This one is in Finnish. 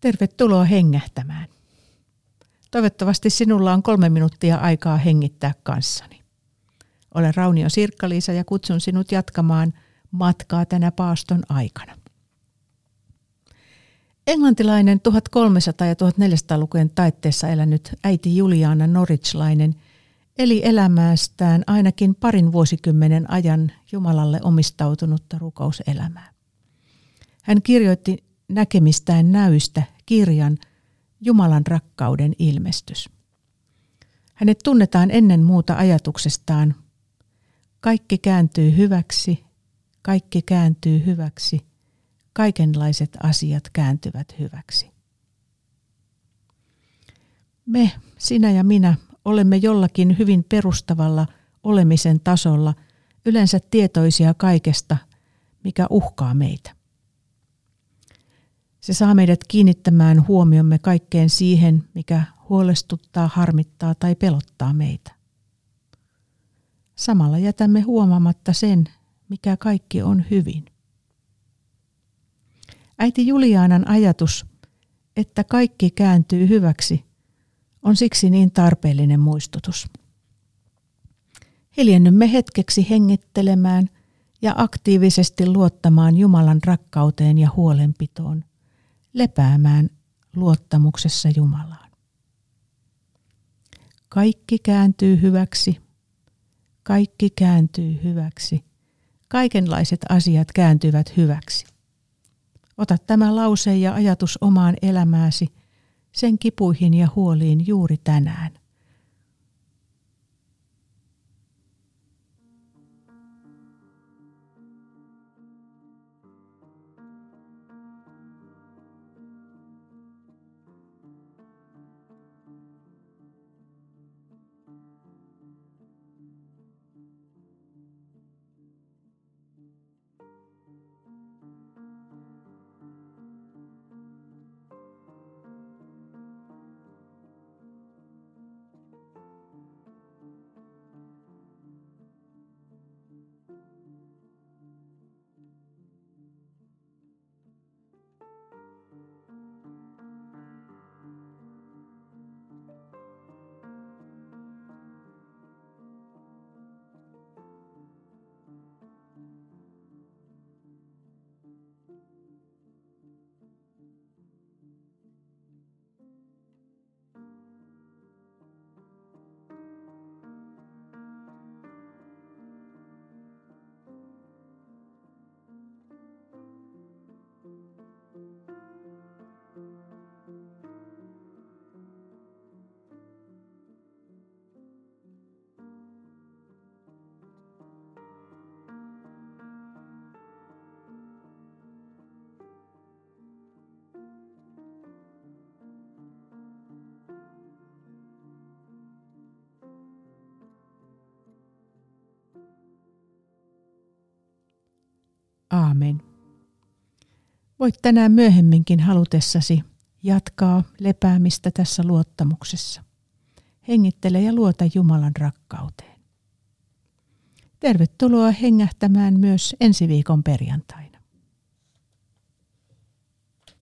Tervetuloa hengähtämään. Toivottavasti sinulla on kolme minuuttia aikaa hengittää kanssani. Olen Raunio Sirkkaliisa ja kutsun sinut jatkamaan matkaa tänä paaston aikana. Englantilainen 1300- ja 1400-lukujen taitteessa elänyt äiti Juliana Norwichlainen eli elämästään ainakin parin vuosikymmenen ajan Jumalalle omistautunutta rukouselämää. Hän kirjoitti näkemistään näystä kirjan Jumalan rakkauden ilmestys. Hänet tunnetaan ennen muuta ajatuksestaan kaikki kääntyy hyväksi, kaikki kääntyy hyväksi, kaikenlaiset asiat kääntyvät hyväksi. Me, sinä ja minä, olemme jollakin hyvin perustavalla olemisen tasolla yleensä tietoisia kaikesta, mikä uhkaa meitä. Se saa meidät kiinnittämään huomiomme kaikkeen siihen, mikä huolestuttaa, harmittaa tai pelottaa meitä. Samalla jätämme huomaamatta sen, mikä kaikki on hyvin. Äiti Juliaanan ajatus, että kaikki kääntyy hyväksi, on siksi niin tarpeellinen muistutus. Hiljennymme hetkeksi hengittelemään ja aktiivisesti luottamaan Jumalan rakkauteen ja huolenpitoon, lepäämään luottamuksessa Jumalaan. Kaikki kääntyy hyväksi, kaikki kääntyy hyväksi, kaikenlaiset asiat kääntyvät hyväksi. Ota tämä lause ja ajatus omaan elämääsi, sen kipuihin ja huoliin juuri tänään. Aamen. Voit tänään myöhemminkin halutessasi jatkaa lepäämistä tässä luottamuksessa. Hengittele ja luota Jumalan rakkauteen. Tervetuloa hengähtämään myös ensi viikon perjantai.